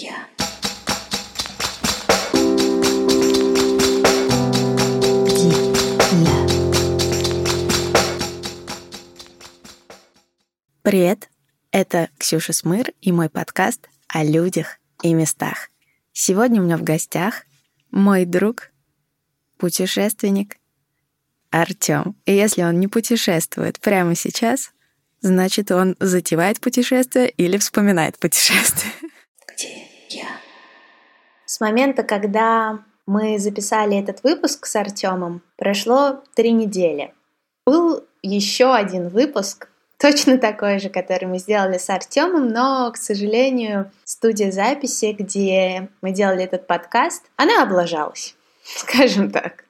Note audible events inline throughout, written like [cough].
я. Привет, это Ксюша Смыр и мой подкаст о людях и местах. Сегодня у меня в гостях мой друг, путешественник Артём. И если он не путешествует прямо сейчас, значит, он затевает путешествие или вспоминает путешествие. Где я? С момента, когда мы записали этот выпуск с Артемом, прошло три недели. Был еще один выпуск, точно такой же, который мы сделали с Артемом, но, к сожалению, студия записи, где мы делали этот подкаст, она облажалась, [laughs] скажем так.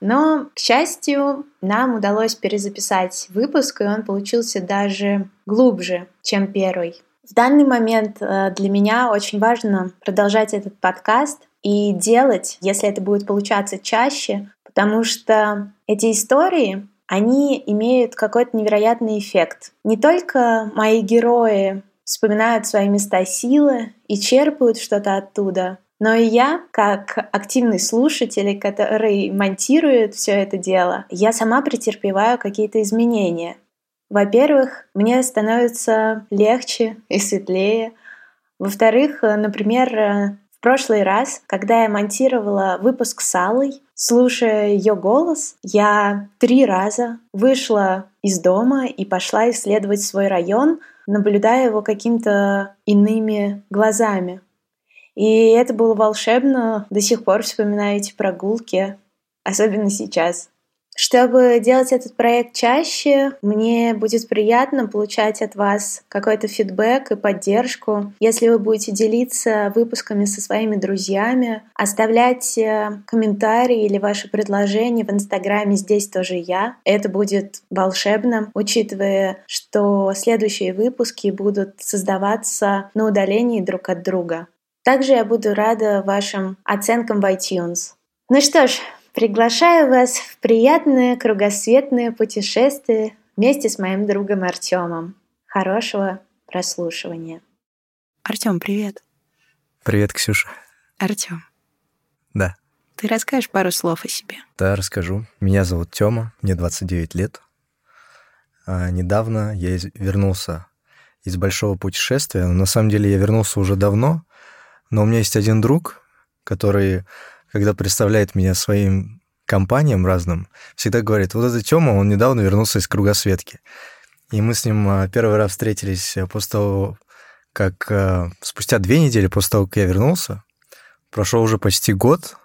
Но, к счастью, нам удалось перезаписать выпуск, и он получился даже глубже, чем первый. В данный момент э, для меня очень важно продолжать этот подкаст и делать, если это будет получаться чаще, потому что эти истории, они имеют какой-то невероятный эффект. Не только мои герои вспоминают свои места силы и черпают что-то оттуда, но и я, как активный слушатель, который монтирует все это дело, я сама претерпеваю какие-то изменения. Во-первых, мне становится легче и светлее. Во-вторых, например, в прошлый раз, когда я монтировала выпуск с Аллой, слушая ее голос, я три раза вышла из дома и пошла исследовать свой район, наблюдая его какими-то иными глазами. И это было волшебно. До сих пор вспоминаю эти прогулки, особенно сейчас. Чтобы делать этот проект чаще, мне будет приятно получать от вас какой-то фидбэк и поддержку. Если вы будете делиться выпусками со своими друзьями, оставлять э, комментарии или ваши предложения в Инстаграме «Здесь тоже я», это будет волшебно, учитывая, что следующие выпуски будут создаваться на удалении друг от друга. Также я буду рада вашим оценкам в iTunes. Ну что ж, приглашаю вас в приятное кругосветное путешествие вместе с моим другом Артемом. Хорошего прослушивания. Артем, привет. Привет, Ксюша. Артем. Да. Ты расскажешь пару слов о себе? Да, расскажу. Меня зовут Тёма, мне 29 лет. А недавно я вернулся из большого путешествия. На самом деле я вернулся уже давно, но у меня есть один друг, который, когда представляет меня своим компаниям разным, всегда говорит, вот это Тёма, он недавно вернулся из кругосветки. И мы с ним а, первый раз встретились а, после того, как а, спустя две недели после того, как я вернулся, прошел уже почти год,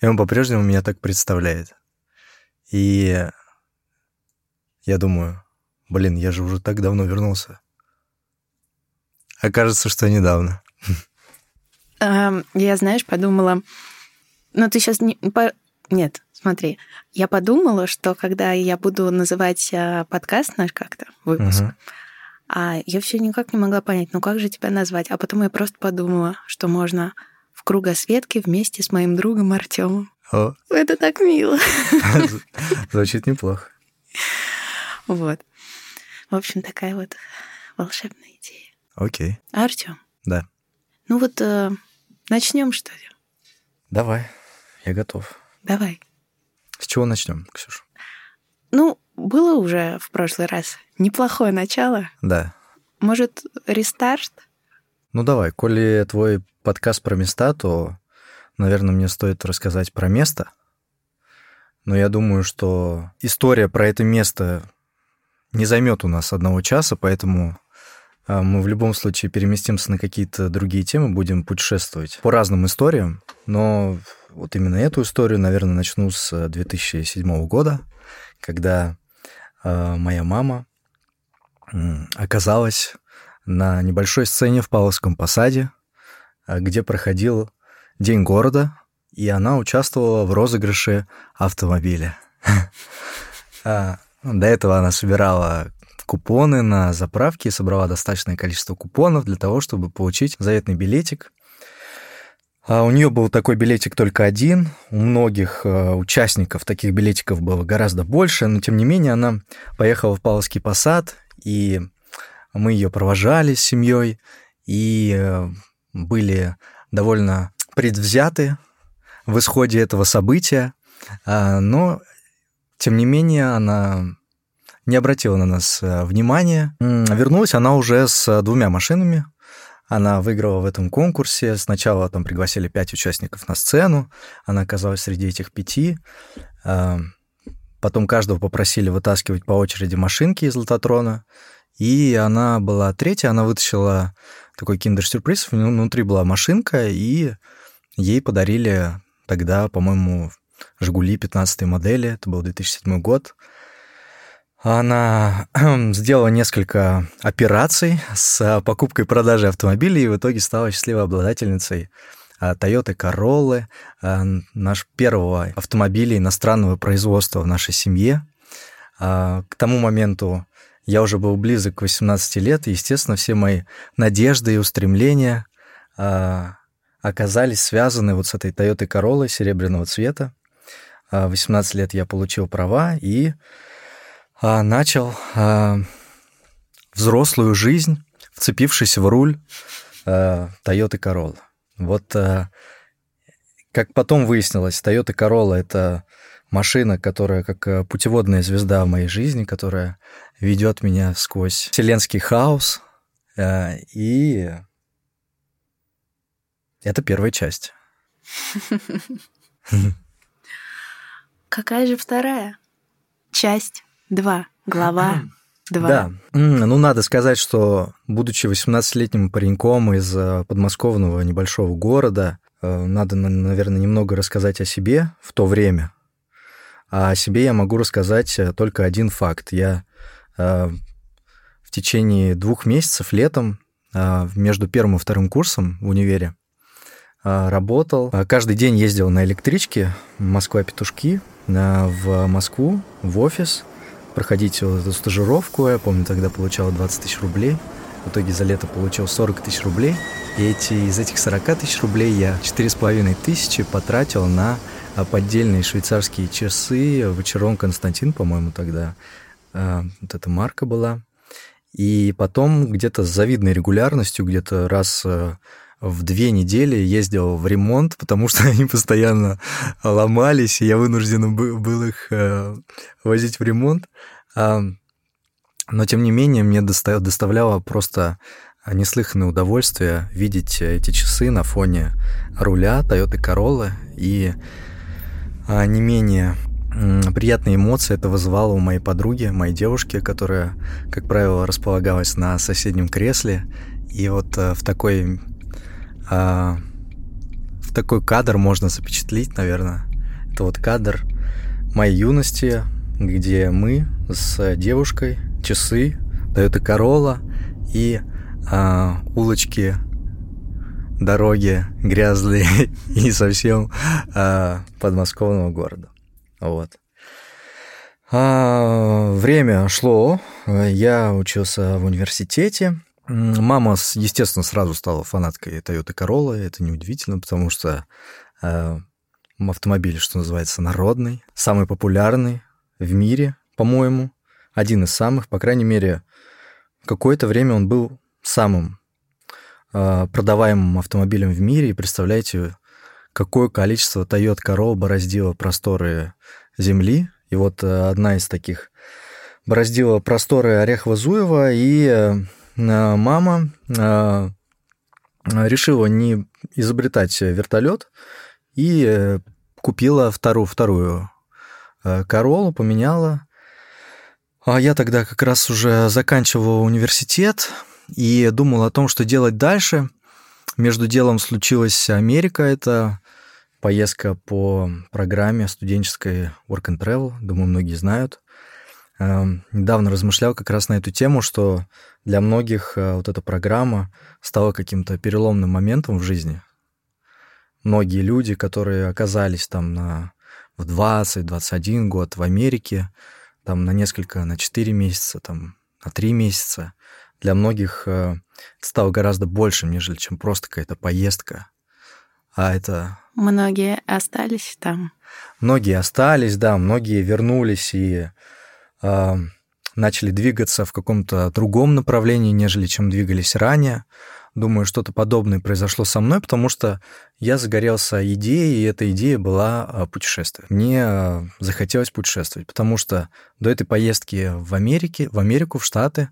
и он по-прежнему меня так представляет. И я думаю, блин, я же уже так давно вернулся. Окажется, что недавно. Я, знаешь, подумала, ну ты сейчас не... По... Нет, смотри, я подумала, что когда я буду называть а, подкаст наш как-то, выпуск, uh-huh. а я все никак не могла понять, ну как же тебя назвать? А потом я просто подумала, что можно в кругосветке вместе с моим другом Артемом. О. Это так мило. [laughs] Звучит неплохо. Вот. В общем, такая вот волшебная идея. Окей. Артем. Да. Ну вот э, Начнем, что ли? Давай, я готов. Давай. С чего начнем, Ксюша? Ну, было уже в прошлый раз неплохое начало. Да. Может, рестарт? Ну давай, коли твой подкаст про места, то, наверное, мне стоит рассказать про место. Но я думаю, что история про это место не займет у нас одного часа, поэтому мы в любом случае переместимся на какие-то другие темы, будем путешествовать по разным историям, но вот именно эту историю, наверное, начну с 2007 года, когда а, моя мама оказалась на небольшой сцене в Павловском посаде, а, где проходил День города, и она участвовала в розыгрыше автомобиля. [laughs] До этого она собирала купоны на заправке, собрала достаточное количество купонов для того, чтобы получить заветный билетик. А у нее был такой билетик только один, у многих э, участников таких билетиков было гораздо больше, но тем не менее она поехала в Павловский посад, и мы ее провожали с семьей, и э, были довольно предвзяты в исходе этого события, а, но, тем не менее, она не обратила на нас э, внимания. Вернулась она уже с двумя машинами. Она выиграла в этом конкурсе. Сначала там пригласили пять участников на сцену. Она оказалась среди этих пяти. А, потом каждого попросили вытаскивать по очереди машинки из лототрона. И она была третья, она вытащила такой киндер-сюрприз. Внутри была машинка, и ей подарили тогда, по-моему, «Жигули» 15 модели. Это был 2007 год. Она [clears throat] сделала несколько операций с покупкой и продажей автомобилей и в итоге стала счастливой обладательницей а, Toyota Corolla, а, наш первого автомобиля иностранного производства в нашей семье. А, к тому моменту я уже был близок к 18 лет, и, естественно, все мои надежды и устремления оказались связаны вот с этой Toyota Corolla серебряного цвета. В 18 лет я получил права и начал взрослую жизнь, вцепившись в руль Toyota Corolla. Вот как потом выяснилось, Toyota Corolla — это машина, которая как путеводная звезда в моей жизни, которая ведет меня сквозь вселенский хаос. И это первая часть. [laughs] Какая же вторая? Часть два, глава [clears throat] Два. Да. Ну, надо сказать, что, будучи 18-летним пареньком из э, подмосковного небольшого города, э, надо, наверное, немного рассказать о себе в то время. А о себе я могу рассказать э, только один факт. Я в течение двух месяцев летом между первым и вторым курсом в универе работал. Каждый день ездил на электричке Москва-Петушки в Москву, в офис – проходить вот эту стажировку. Я помню, тогда получал 20 тысяч рублей. В итоге за лето получил 40 тысяч рублей. И эти, из этих 40 тысяч рублей я 4,5 тысячи потратил на а, поддельные швейцарские часы. Вычерон Константин, по-моему, тогда. А, вот эта марка была. И потом где-то с завидной регулярностью, где-то раз а, в две недели ездил в ремонт, потому что [laughs] они постоянно ломались, и я вынужден был их возить в ремонт. Но, тем не менее, мне доставляло просто неслыханное удовольствие видеть эти часы на фоне руля Toyota Corolla. И а, не менее приятные эмоции это вызывало у моей подруги, моей девушки, которая, как правило, располагалась на соседнем кресле. И вот э, в такой, а, в такой кадр можно запечатлить, наверное. Это вот кадр моей юности, где мы с девушкой, часы, Toyota Corolla и а, улочки, дороги грязные [laughs] и совсем а, подмосковного города. Вот. А, время шло, я учился в университете. Мама, естественно, сразу стала фанаткой Toyota Corolla, это неудивительно, потому что а, автомобиль, что называется, народный, самый популярный, в мире, по-моему, один из самых, по крайней мере, какое-то время он был самым э, продаваемым автомобилем в мире. И представляете, какое количество Toyota Corolla бороздило просторы Земли. И вот э, одна из таких бороздила просторы Орехово-Зуева, и э, мама э, решила не изобретать вертолет и э, купила вторую, вторую Э, Королу поменяла. А я тогда как раз уже заканчивал университет и думал о том, что делать дальше. Между делом случилась Америка, это поездка по программе студенческой Work and Travel, думаю, многие знают. Э, недавно размышлял как раз на эту тему, что для многих э, вот эта программа стала каким-то переломным моментом в жизни. Многие люди, которые оказались там на в 20-21 год в Америке, там на несколько, на 4 месяца, там на 3 месяца. Для многих э, это стало гораздо большим, нежели чем просто какая-то поездка. А это... Многие остались там. Многие остались, да, многие вернулись и начали двигаться в каком-то другом направлении, нежели чем двигались ранее. Думаю, что-то подобное произошло со мной, потому что я загорелся идеей, и эта идея была а, путешествие. Мне а, захотелось путешествовать, потому что до этой поездки в Америке, в Америку, в Штаты,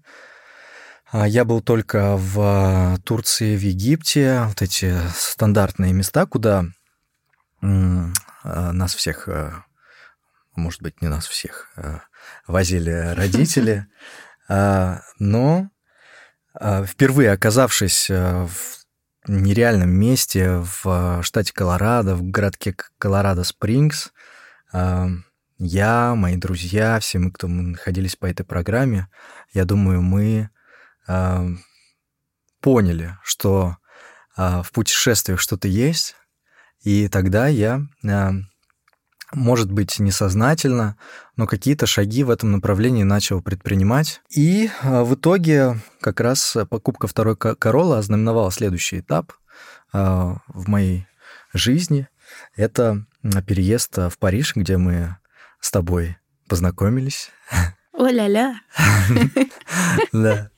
а, я был только в Турции, в Египте, вот эти стандартные места, куда нас всех, может быть, не нас всех, возили родители, [laughs] но а, впервые оказавшись э, в нереальном месте в штате Колорадо, в городке Колорадо-Спрингс, а, я, мои друзья, все мы, кто мы находились по этой программе, я думаю, мы а, поняли, что в путешествиях что-то есть, и тогда я может быть, несознательно, но какие-то шаги в этом направлении начал предпринимать. И а, в итоге как раз покупка второй Королы ознаменовала следующий этап а, в моей жизни. Это переезд в Париж, где мы с тобой познакомились. О-ля-ля. [laughs] Да.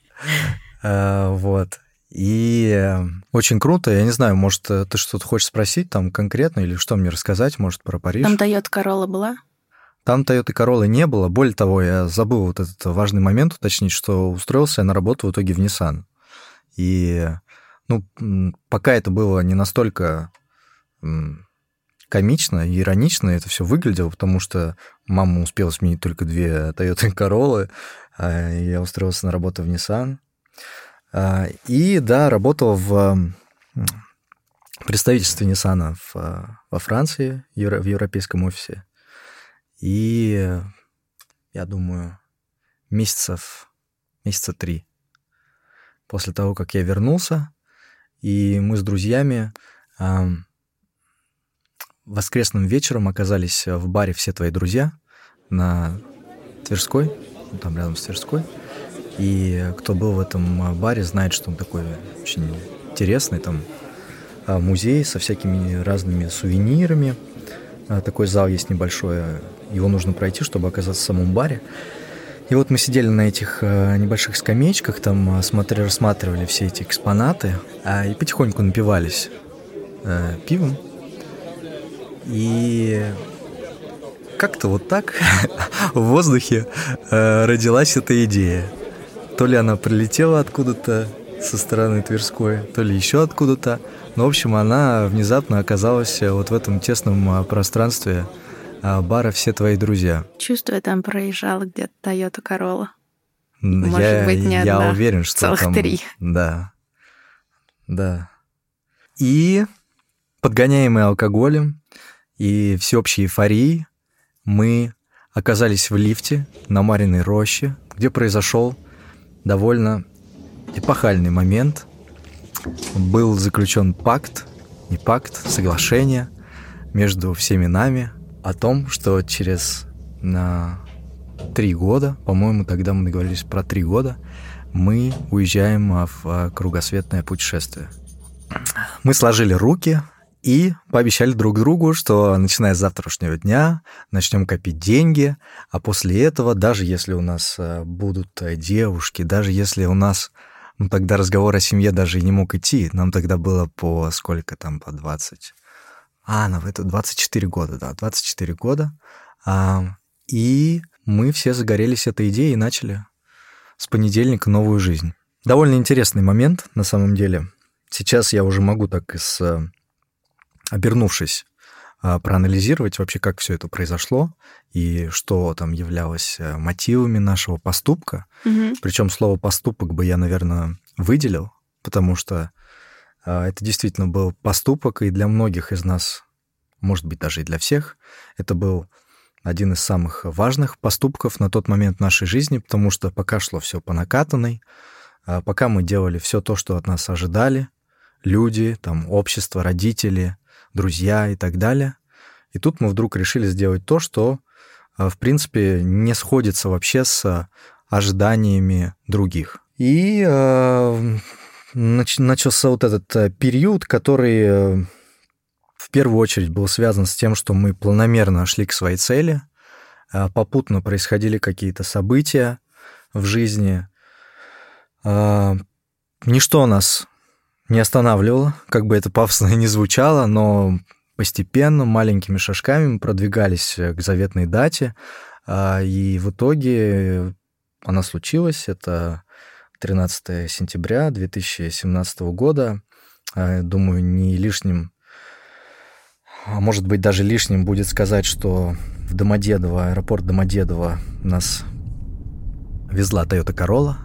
Вот. И э, очень круто. Я не знаю, может, э, ты что-то хочешь спросить там конкретно или что мне рассказать, может, про Париж? Там Toyota Corolla была? Там Toyota Corolla не было. Более того, я забыл вот этот важный момент уточнить, что устроился я на работу в итоге в Nissan. И, ну, пока это было не настолько комично и иронично это все выглядело, потому что мама успела сменить только две Toyota Corolla, а я устроился на работу в Nissan. А, и, да, работал в представительстве Nissan во Франции, в европейском офисе. И, я думаю, месяцев, месяца три после того, как я вернулся, и мы с друзьями воскресным вечером оказались в баре «Все твои друзья» на Тверской, там рядом с Тверской. И кто был в этом а, баре, знает, что он такой очень интересный. Там а, музей со всякими разными сувенирами. А, такой зал есть небольшой. Его нужно пройти, чтобы оказаться в самом баре. И вот мы сидели на этих небольших скамеечках, там смотрели, рассматривали все эти экспонаты и потихоньку напивались пивом. И как-то вот так [laughs] в воздухе родилась эта идея. То ли она прилетела откуда-то со стороны Тверской, то ли еще откуда-то. Но, в общем, она внезапно оказалась э, вот в этом тесном а, пространстве а, бара «Все твои друзья». Чувствую, там проезжала где-то Toyota Corolla. Может я, быть, не я одна. уверен, что Целых там... три. Да, да. И подгоняемые алкоголем и всеобщей эйфорией мы оказались в лифте на Мариной роще, где произошел довольно эпохальный момент. Был заключен пакт, не пакт, соглашение между всеми нами о том, что через на три года, по-моему, тогда мы договорились про три года, мы уезжаем в кругосветное путешествие. Мы сложили руки, и пообещали друг другу, что начиная с завтрашнего дня начнем копить деньги, а после этого, даже если у нас э, будут э, девушки, даже если у нас, ну тогда разговор о семье даже и не мог идти, нам тогда было по сколько там, по 20, а, ну это 24 года, да, 24 года, а, и мы все загорелись этой идеей и начали с понедельника новую жизнь. Довольно интересный момент, на самом деле. Сейчас я уже могу так из э, обернувшись, а, проанализировать вообще, как все это произошло и что там являлось э, мотивами нашего поступка. Угу. Причем слово поступок бы я, наверное, выделил, потому что а, это действительно был поступок, и для многих из нас, может быть, даже и для всех, это был один из самых важных поступков на тот момент в нашей жизни, потому что пока шло все по накатанной, а, пока мы делали все то, что от нас ожидали, люди, там, общество, родители, друзья и так далее. И тут мы вдруг решили сделать то, что, а, в принципе, не сходится вообще с ожиданиями других. И э, начался вот этот э, период, который э, в первую очередь был связан с тем, что мы планомерно шли к своей цели, попутно происходили какие-то события, в жизни. Ничто нас не останавливало, как бы это пафосно [laughs] не звучало, но постепенно, маленькими шажками мы продвигались к заветной дате, а, и в итоге она случилась. Это 13 сентября 2017 года. А, думаю, не лишним, а может быть, даже лишним будет сказать, что в Домодедово, аэропорт Домодедово нас везла Toyota Corolla,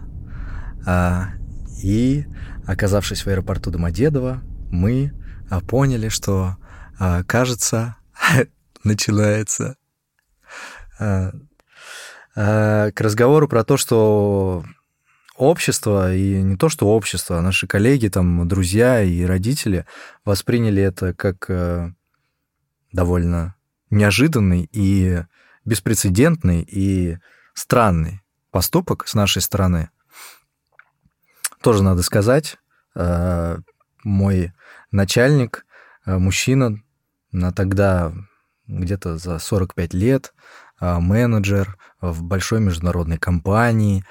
и, оказавшись в аэропорту Домодедово, мы поняли, что, кажется, [laughs] начинается к разговору про то, что общество, и не то что общество, а наши коллеги, там, друзья и родители восприняли это как э, довольно неожиданный и беспрецедентный и странный поступок с нашей стороны. Тоже надо сказать, э, мой начальник, э, мужчина, на тогда где-то за 45 лет, менеджер в большой международной компании,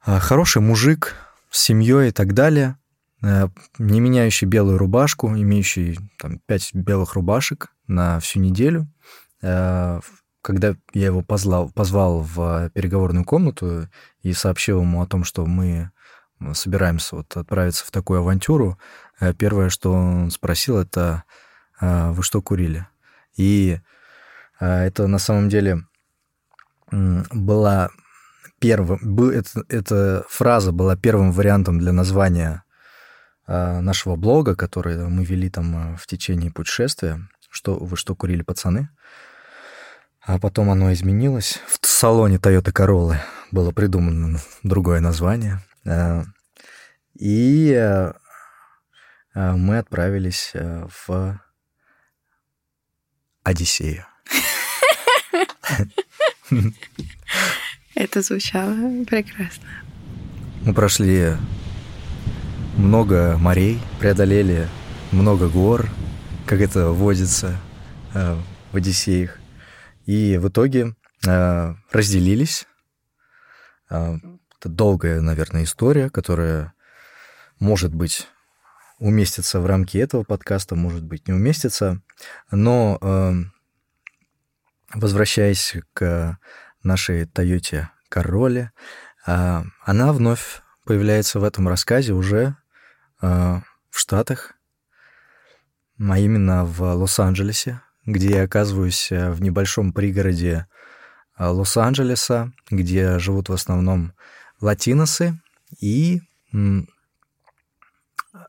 хороший мужик с семьей и так далее, э, не меняющий белую рубашку, имеющий там, пять белых рубашек на всю неделю. Э, когда я его позвал, позвал в переговорную комнату и сообщил ему о том, что мы собираемся вот отправиться в такую авантюру, э, первое, что он спросил, это «Вы что курили?» И это на самом деле была первым, это, эта фраза была первым вариантом для названия нашего блога, который мы вели там в течение путешествия. Что вы что курили, пацаны? А потом оно изменилось. В салоне Toyota Corolla было придумано другое название. А, и мы отправились в Одиссею. Это звучало прекрасно. Мы прошли много морей, преодолели много гор, как это водится э, в Одиссеях. И в итоге э, разделились. Э, это долгая, наверное, история, которая, может быть, уместится в рамки этого подкаста, может быть, не уместится. Но возвращаясь к нашей Тойоте Короле, а, она вновь появляется в этом рассказе уже в Штатах, а именно в Лос-Анджелесе, где я оказываюсь э, в небольшом пригороде Лос-Анджелеса, где живут в основном латиносы, и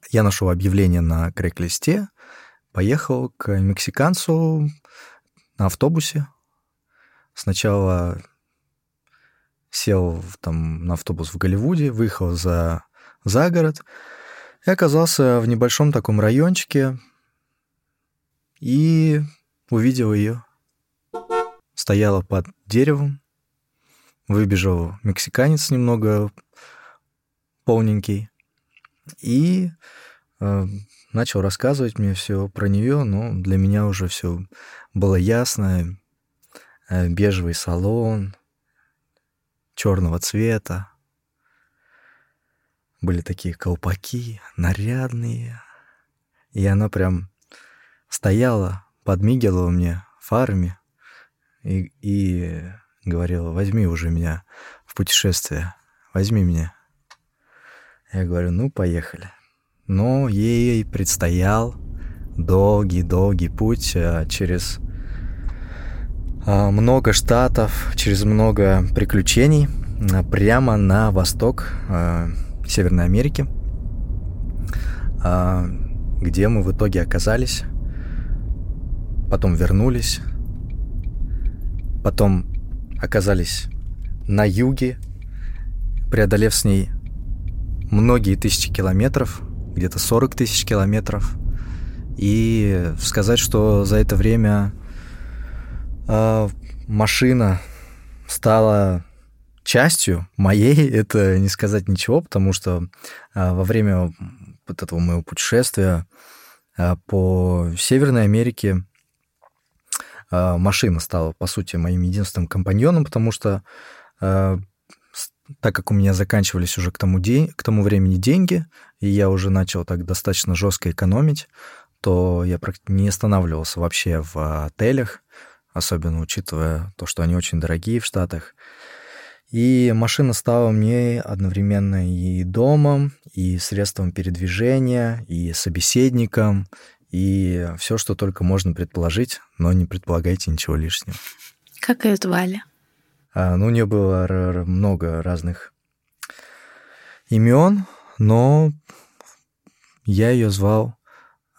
я нашел объявление на крек-листе, поехал к мексиканцу на автобусе, Сначала сел там на автобус в Голливуде, выехал за, за город и оказался в небольшом таком райончике. И увидел ее. Стояла под деревом, выбежал мексиканец немного полненький и э, начал рассказывать мне все про нее, но для меня уже все было ясно, Э, бежевый салон, черного цвета. Были такие колпаки, нарядные. И она прям стояла, подмигивала мне фарами и, и говорила, возьми уже меня в путешествие, возьми меня. Я говорю, ну, поехали. Но ей предстоял долгий-долгий путь э, через а, много штатов, через много приключений а, прямо на восток а, Северной Америки, где мы в итоге оказались, потом вернулись, потом оказались на юге, преодолев с ней многие тысячи километров, где-то 40 тысяч километров, и сказать, что за это время э, машина стала частью моей, [laughs] это не сказать ничего, потому что э, во время вот этого моего путешествия э, по Северной Америке машина стала, по сути, моим единственным компаньоном, потому что так как у меня заканчивались уже к тому, день, к тому времени деньги, и я уже начал так достаточно жестко экономить, то я не останавливался вообще в отелях, особенно учитывая то, что они очень дорогие в Штатах. И машина стала мне одновременно и домом, и средством передвижения, и собеседником, и все, что только можно предположить, но не предполагайте ничего лишнего. Как ее звали? А, ну, у нее было много разных имен, но я ее звал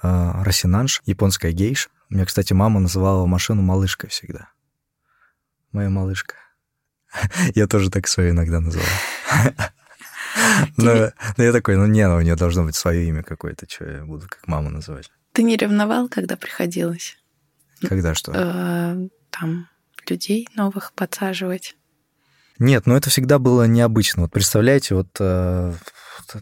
а, Росинанш, японская гейша. У меня, кстати, мама называла машину малышкой всегда. Моя малышка. [laughs] Я тоже так свое иногда называл. [laughs] Но, но я такой, ну не, ну, у нее должно быть свое имя какое-то, что я буду как маму называть. Ты не ревновал, когда приходилось? Когда что? Э, там людей новых подсаживать. Нет, ну это всегда было необычно. Вот представляете, вот э,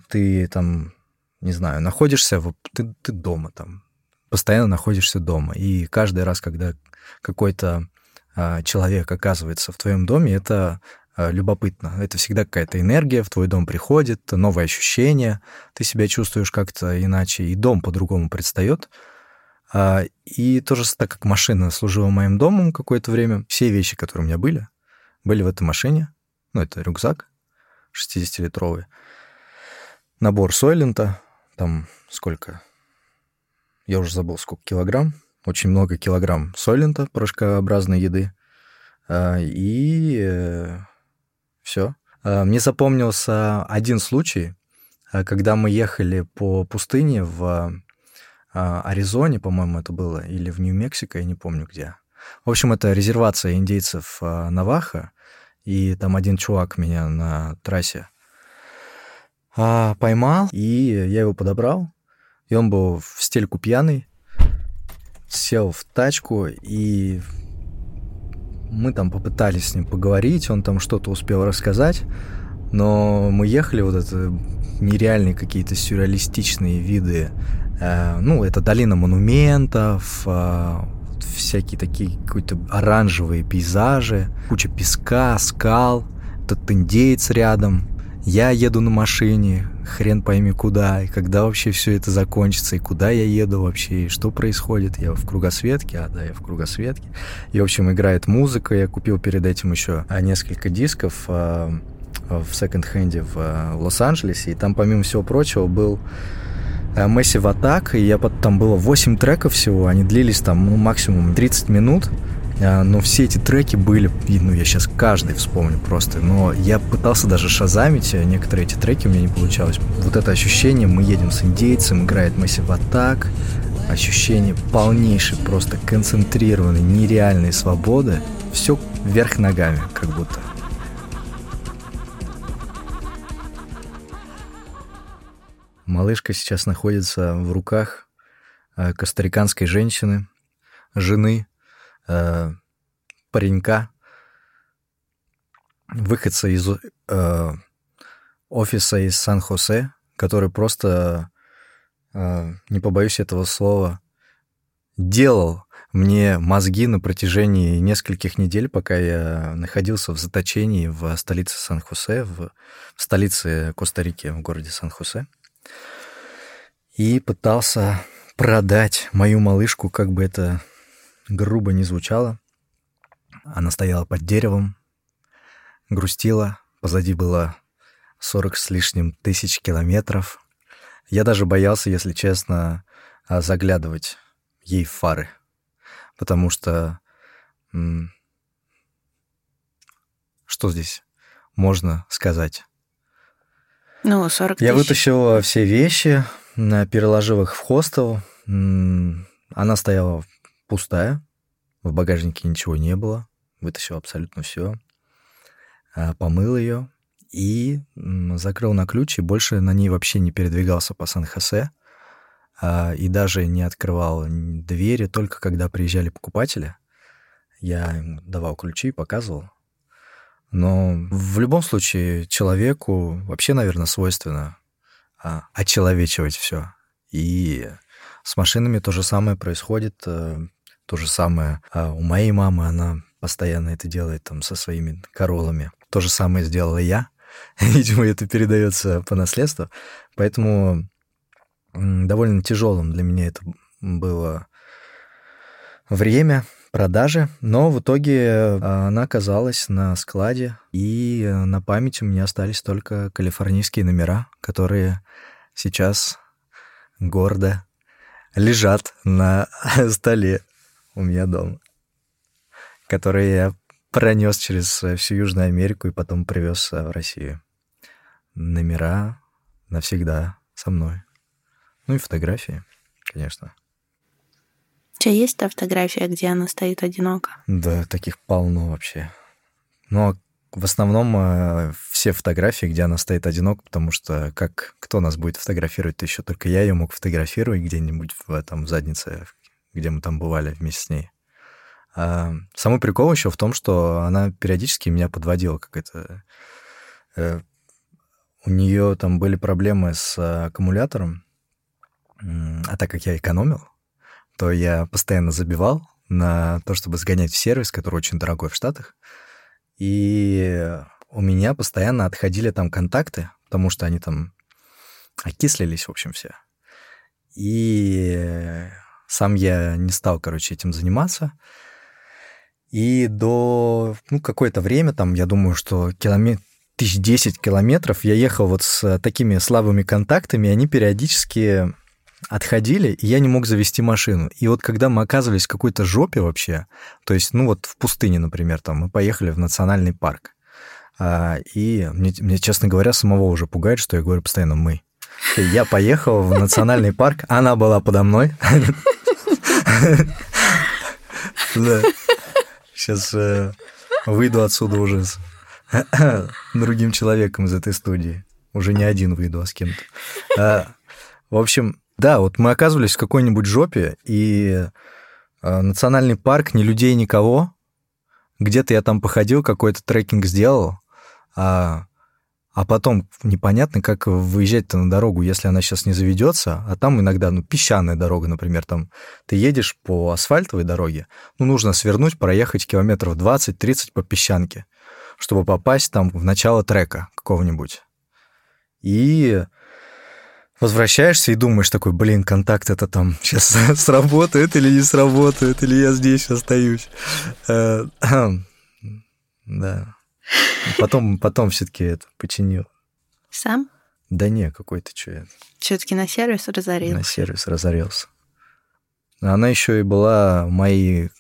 ты там, не знаю, находишься, ты, ты дома там, постоянно находишься дома. И каждый раз, когда какой-то а, человек оказывается в твоем доме, это любопытно. Это всегда какая-то энергия в твой дом приходит, новые ощущения, ты себя чувствуешь как-то иначе, и дом по-другому предстает. А, и тоже, так как машина служила моим домом какое-то время, все вещи, которые у меня были, были в этой машине. Ну, это рюкзак 60-литровый, набор Сойлента, там сколько? Я уже забыл, сколько килограмм очень много килограмм солента, порошкообразной еды. А, и э, все. А, мне запомнился один случай, а, когда мы ехали по пустыне в Аризоне, по-моему, это было, или в Нью-Мексико, я не помню где. В общем, это резервация индейцев Наваха, и там один чувак меня на трассе поймал, и я его подобрал, и он был в стельку пьяный, сел в тачку, и мы там попытались с ним поговорить, он там что-то успел рассказать, но мы ехали, вот это нереальные какие-то сюрреалистичные виды, э, ну, это долина монументов, э, всякие такие какие-то оранжевые пейзажи, куча песка, скал, этот индейец рядом, я еду на машине, хрен пойми куда, и когда вообще все это закончится, и куда я еду вообще, и что происходит. Я в кругосветке, а да, я в кругосветке. И, в общем, играет музыка. Я купил перед этим еще а, несколько дисков а, в секонд-хенде в а, Лос-Анджелесе, и там, помимо всего прочего, был Massive Attack, и я там было 8 треков всего, они длились там ну, максимум 30 минут, но все эти треки были, ну, я сейчас каждый вспомню просто, но я пытался даже шазамить э, некоторые эти треки, у меня не получалось. Вот это ощущение, мы едем с индейцем, играет Massive Attack, ощущение полнейшей, просто концентрированной, нереальной свободы, все вверх ногами, как будто. Малышка сейчас находится в руках э, костариканской женщины, жены э, паренька, выходца из э, офиса из Сан-Хосе, который просто, э, не побоюсь этого слова, делал мне мозги на протяжении нескольких недель, пока я находился в заточении в столице Сан-Хосе, в, в столице Коста-Рики, в городе Сан-Хосе, и пытался продать мою малышку, как бы это грубо не звучало. Она стояла под деревом, грустила, позади было 40 с лишним тысяч километров. Я даже боялся, если честно, а, заглядывать ей в фары, потому что... Что здесь можно сказать? Ну, 40 тысяч. Я вытащил все вещи, переложил их в хостел. Она стояла пустая, в багажнике ничего не было, вытащил абсолютно все, а, помыл ее и закрыл на ключ, и больше на ней вообще не передвигался по Сан-Хосе, а, и даже не открывал двери, только когда приезжали покупатели. Я им давал ключи, показывал. Но в любом случае человеку вообще, наверное, свойственно а, очеловечивать все. И с машинами то же самое происходит. Э, то же самое а у моей мамы, она постоянно это делает там со своими королами. то же самое сделала я. [laughs] Видимо, это передается по наследству. Поэтому довольно тяжелым для меня это было время продажи, но в итоге э, она оказалась на складе, и на память у меня остались только калифорнийские номера, которые сейчас гордо лежат на [laughs] столе у меня дома, которые я пронес через всю Южную Америку и потом привез в Россию. Номера навсегда со мной. Ну и фотографии, конечно. У тебя есть та фотография, где она стоит одиноко? Да, таких полно вообще. Но в основном э, все фотографии, где она стоит одиноко, потому что как кто нас будет фотографировать, еще только я ее мог фотографировать где-нибудь в этом заднице, где мы там бывали вместе с ней. А самый прикол еще в том, что она периодически меня подводила, как это... Э, у нее там были проблемы с аккумулятором, а так как я экономил, то я постоянно забивал на то, чтобы сгонять в сервис, который очень дорогой в Штатах. И у меня постоянно отходили там контакты, потому что они там окислились, в общем, все. И сам я не стал, короче, этим заниматься. И до ну, какое-то время, там, я думаю, что километр, тысяч десять километров я ехал вот с такими слабыми контактами, и они периодически отходили, и я не мог завести машину. И вот когда мы оказывались в какой-то жопе вообще, то есть, ну вот в пустыне, например, там, мы поехали в национальный парк, а, и мне, мне, честно говоря, самого уже пугает, что я говорю постоянно «мы». Я поехал в национальный парк, она была подо мной. [laughs] Да. Сейчас э, выйду отсюда уже с другим человеком из этой студии. Уже не один выйду, а с кем-то. А, в общем, да, вот мы оказывались в какой-нибудь жопе, и э, национальный парк, ни людей, никого. Где-то я там походил, какой-то трекинг сделал, а, а потом непонятно, как выезжать-то на дорогу, если она сейчас не заведется, а там иногда, ну, песчаная дорога, например, там ты едешь по асфальтовой дороге, ну, нужно свернуть, проехать километров 20-30 по песчанке, чтобы попасть там в начало трека какого-нибудь. И возвращаешься и думаешь такой, блин, контакт это там [laughs] сейчас сработает или не сработает, или я здесь остаюсь. Э, [clears throat] да. Потом, потом все-таки это починил. Сам? Да не, какой-то что это. Все-таки на сервис разорился. На сервис разорился. Она еще и была моей,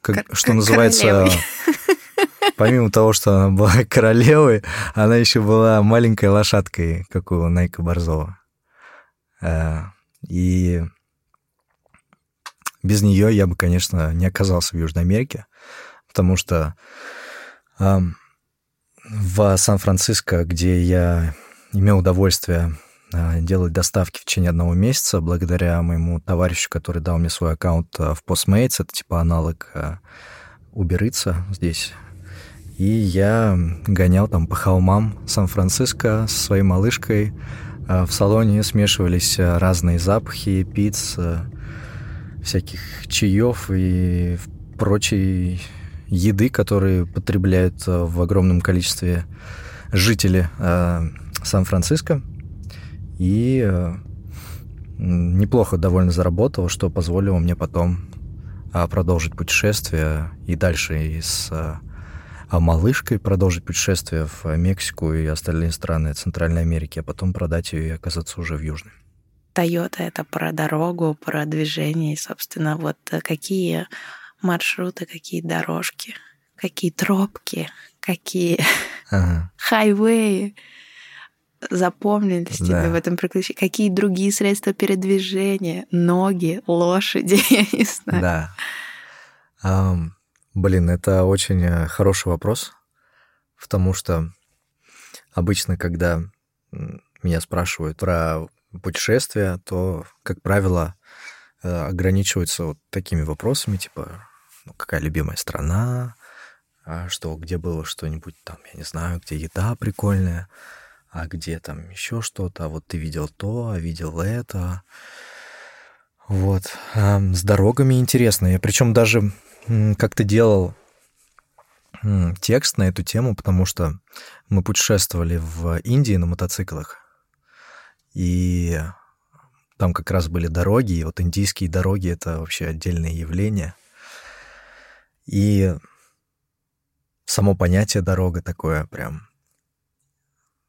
как, что называется, королевой. [laughs] помимо того, что она была [laughs] королевой, она еще была маленькой лошадкой, как у Найка Борзова. Э, и без нее я бы, конечно, не оказался в Южной Америке, потому что в Сан-Франциско, где я имел удовольствие э, делать доставки в течение одного месяца, благодаря моему товарищу, который дал мне свой аккаунт э, в Postmates, это типа аналог Uber Eats здесь, и я гонял там по холмам Сан-Франциско со своей малышкой. А в салоне смешивались разные запахи, пиц, всяких чаев и прочей еды, которые потребляют э, в огромном количестве жители Сан-Франциско. И неплохо довольно заработал, что позволило мне потом продолжить путешествие и дальше из а малышкой продолжить путешествие в Мексику и остальные страны Центральной Америки, а потом продать ее и оказаться уже в Южной. Тойота — это про дорогу, про движение, и, собственно, вот какие маршруты, какие дорожки, какие тропки, какие ага. хайвеи запомнились да. тебе в этом приключении? Какие другие средства передвижения? Ноги, лошади, [laughs] я не знаю. Да. Um, Блин, это очень э, хороший вопрос, потому что обычно, когда меня спрашивают про путешествия, то, как правило, э, ограничиваются вот такими вопросами, типа, ну, какая любимая страна, а что, где было что-нибудь там, я не знаю, где еда прикольная, а где там еще что-то, а вот ты видел то, а видел это. Вот. С дорогами интересно. Я причем даже как-то делал текст на эту тему, потому что мы путешествовали в Индии на мотоциклах, и там как раз были дороги, и вот индийские дороги — это вообще отдельное явление. И само понятие дорога такое прям,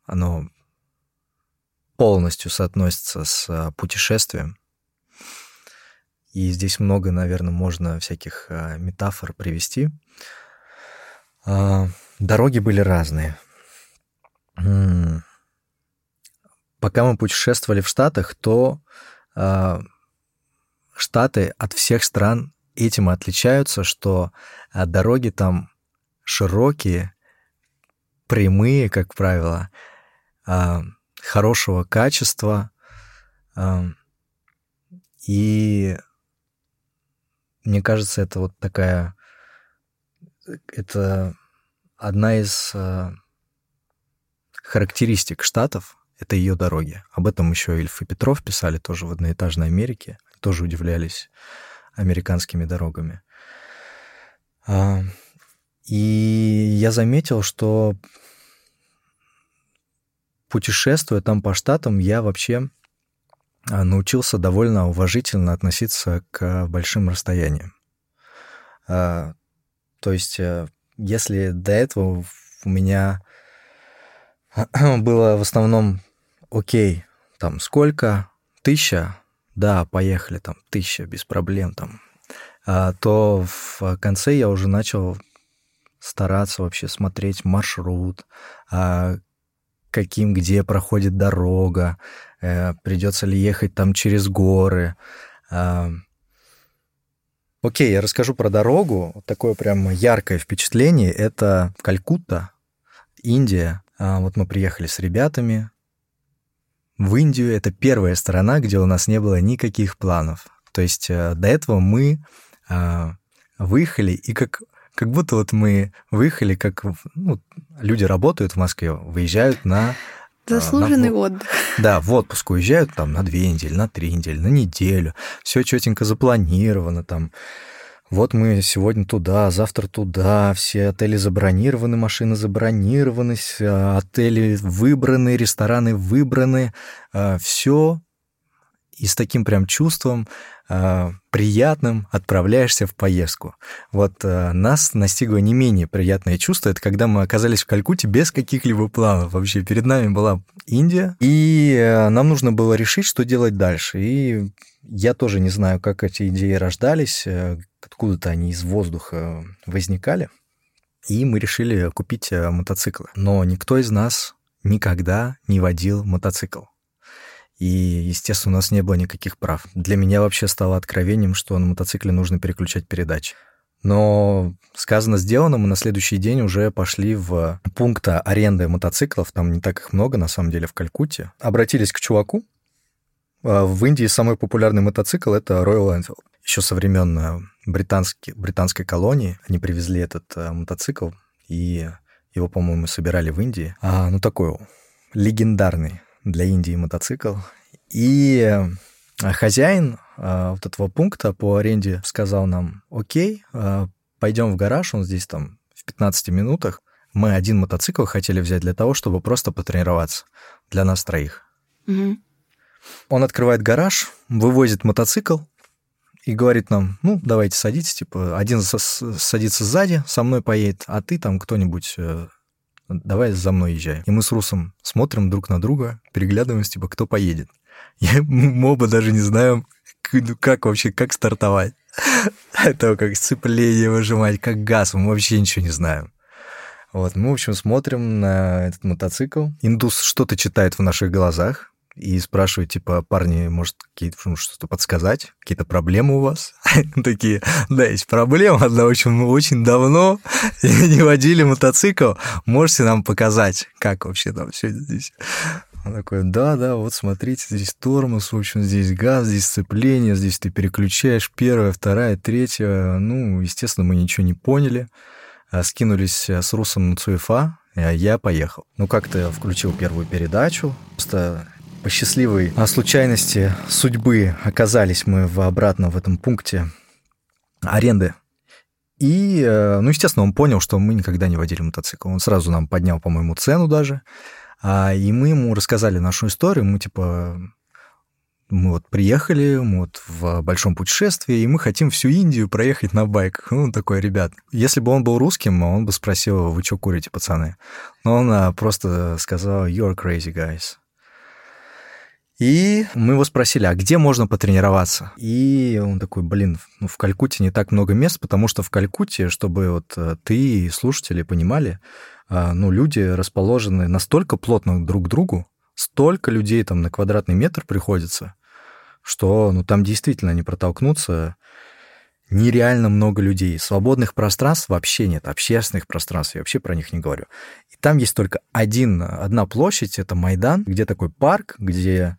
оно полностью соотносится с а, путешествием. И здесь много, наверное, можно всяких а, метафор привести. А, дороги были разные. Пока мы путешествовали в Штатах, то Штаты от всех стран этим отличаются, что дороги там широкие, прямые, как правило, хорошего качества. И мне кажется, это вот такая... Это одна из характеристик Штатов — это ее дороги. Об этом еще Ильф и Петров писали тоже в одноэтажной Америке. Тоже удивлялись американскими дорогами. А, и я заметил, что путешествуя там по штатам, я вообще а, научился довольно уважительно относиться к большим расстояниям. А, то есть, э, если до этого у меня [clears throat] было в основном окей, там сколько, тысяча, да, поехали, там тысяча, без проблем, там, а, то в конце я уже начал стараться вообще смотреть маршрут, каким, где проходит дорога, э, придется ли ехать там через горы. Э, окей, я расскажу про дорогу. Такое прям яркое впечатление. Это Калькутта, Индия. Вот мы приехали с ребятами в Индию. Это первая страна, где у нас не было никаких планов. То есть э, до этого мы э, выехали и как как будто вот мы выехали, как ну, люди работают в Москве, выезжают на... А, Заслуженный на, отдых. [laughs] Да, в отпуск уезжают там на две недели, на три недели, на неделю. Все четенько запланировано там. Вот мы сегодня туда, завтра туда, все отели забронированы, машины забронированы, отели выбраны, рестораны выбраны, а, все и с таким прям чувством э, приятным отправляешься в поездку. Вот э, нас настигло не менее приятное чувство. Это когда мы оказались в Калькутте без каких-либо планов. Вообще перед нами была Индия, и э, нам нужно было решить, что делать дальше. И я тоже не знаю, как эти идеи рождались, э, откуда-то они из воздуха возникали. И мы решили купить э, мотоциклы. Но никто из нас никогда не водил мотоцикл. И, естественно, у нас не было никаких прав. Для меня вообще стало откровением, что на мотоцикле нужно переключать передачи. Но сказано, сделано, мы на следующий день уже пошли в пункт аренды мотоциклов, там не так их много, на самом деле, в Калькутте. Обратились к чуваку. А, в Индии самый популярный мотоцикл — это Royal Enfield. Еще со времен британской, британской колонии они привезли этот э, мотоцикл, и его, по-моему, собирали в Индии. А, ну, такой легендарный для Индии мотоцикл. И э, хозяин э, вот этого пункта по аренде сказал нам, окей, э, пойдем в гараж, он здесь там в 15 минутах. Мы один мотоцикл хотели взять для того, чтобы просто потренироваться для нас троих. Угу. Он открывает гараж, вывозит мотоцикл и говорит нам, ну, давайте садитесь, типа, один садится сзади, со мной поедет, а ты там кто-нибудь давай за мной езжай. И мы с Русом смотрим друг на друга, переглядываемся, типа, кто поедет. И [laughs] мы оба даже не знаем, ну, как вообще, как стартовать. [laughs] Это как сцепление выжимать, как газ, мы вообще ничего не знаем. Вот, мы, в общем, смотрим на этот мотоцикл. Индус что-то читает в наших глазах, и спрашивают, типа, парни, может, какие-то ну, что-то подсказать? Какие-то проблемы у вас? [laughs] Такие, да, есть проблема одна очень, очень давно [laughs] не водили мотоцикл. Можете нам показать, как вообще там все здесь? Он такой, да, да, вот смотрите, здесь тормоз, в общем, здесь газ, здесь сцепление, здесь ты переключаешь первая, вторая, третья. Ну, естественно, мы ничего не поняли. А скинулись с Русом на Цуефа, а я поехал. Ну, как-то включил первую передачу, просто по счастливой а, случайности судьбы оказались мы в обратно в этом пункте аренды. И, э, ну, естественно, он понял, что мы никогда не водили мотоцикл. Он сразу нам поднял, по-моему, цену даже. А, и мы ему рассказали нашу историю. Мы, типа, мы вот приехали, мы вот в большом путешествии, и мы хотим всю Индию проехать на байках. Ну, такой, ребят, если бы он был русским, он бы спросил, вы что курите, пацаны? Но он а, просто сказал, you're crazy, guys. И мы его спросили, а где можно потренироваться? И он такой, блин, ну, в Калькутте не так много мест, потому что в Калькутте, чтобы вот э, ты и слушатели понимали, а, ну, люди расположены настолько плотно друг к другу, столько людей там на квадратный метр приходится, что ну, там действительно не протолкнуться нереально много людей. Свободных пространств вообще нет, общественных пространств, я вообще про них не говорю. И там есть только один, одна площадь, это Майдан, где такой парк, где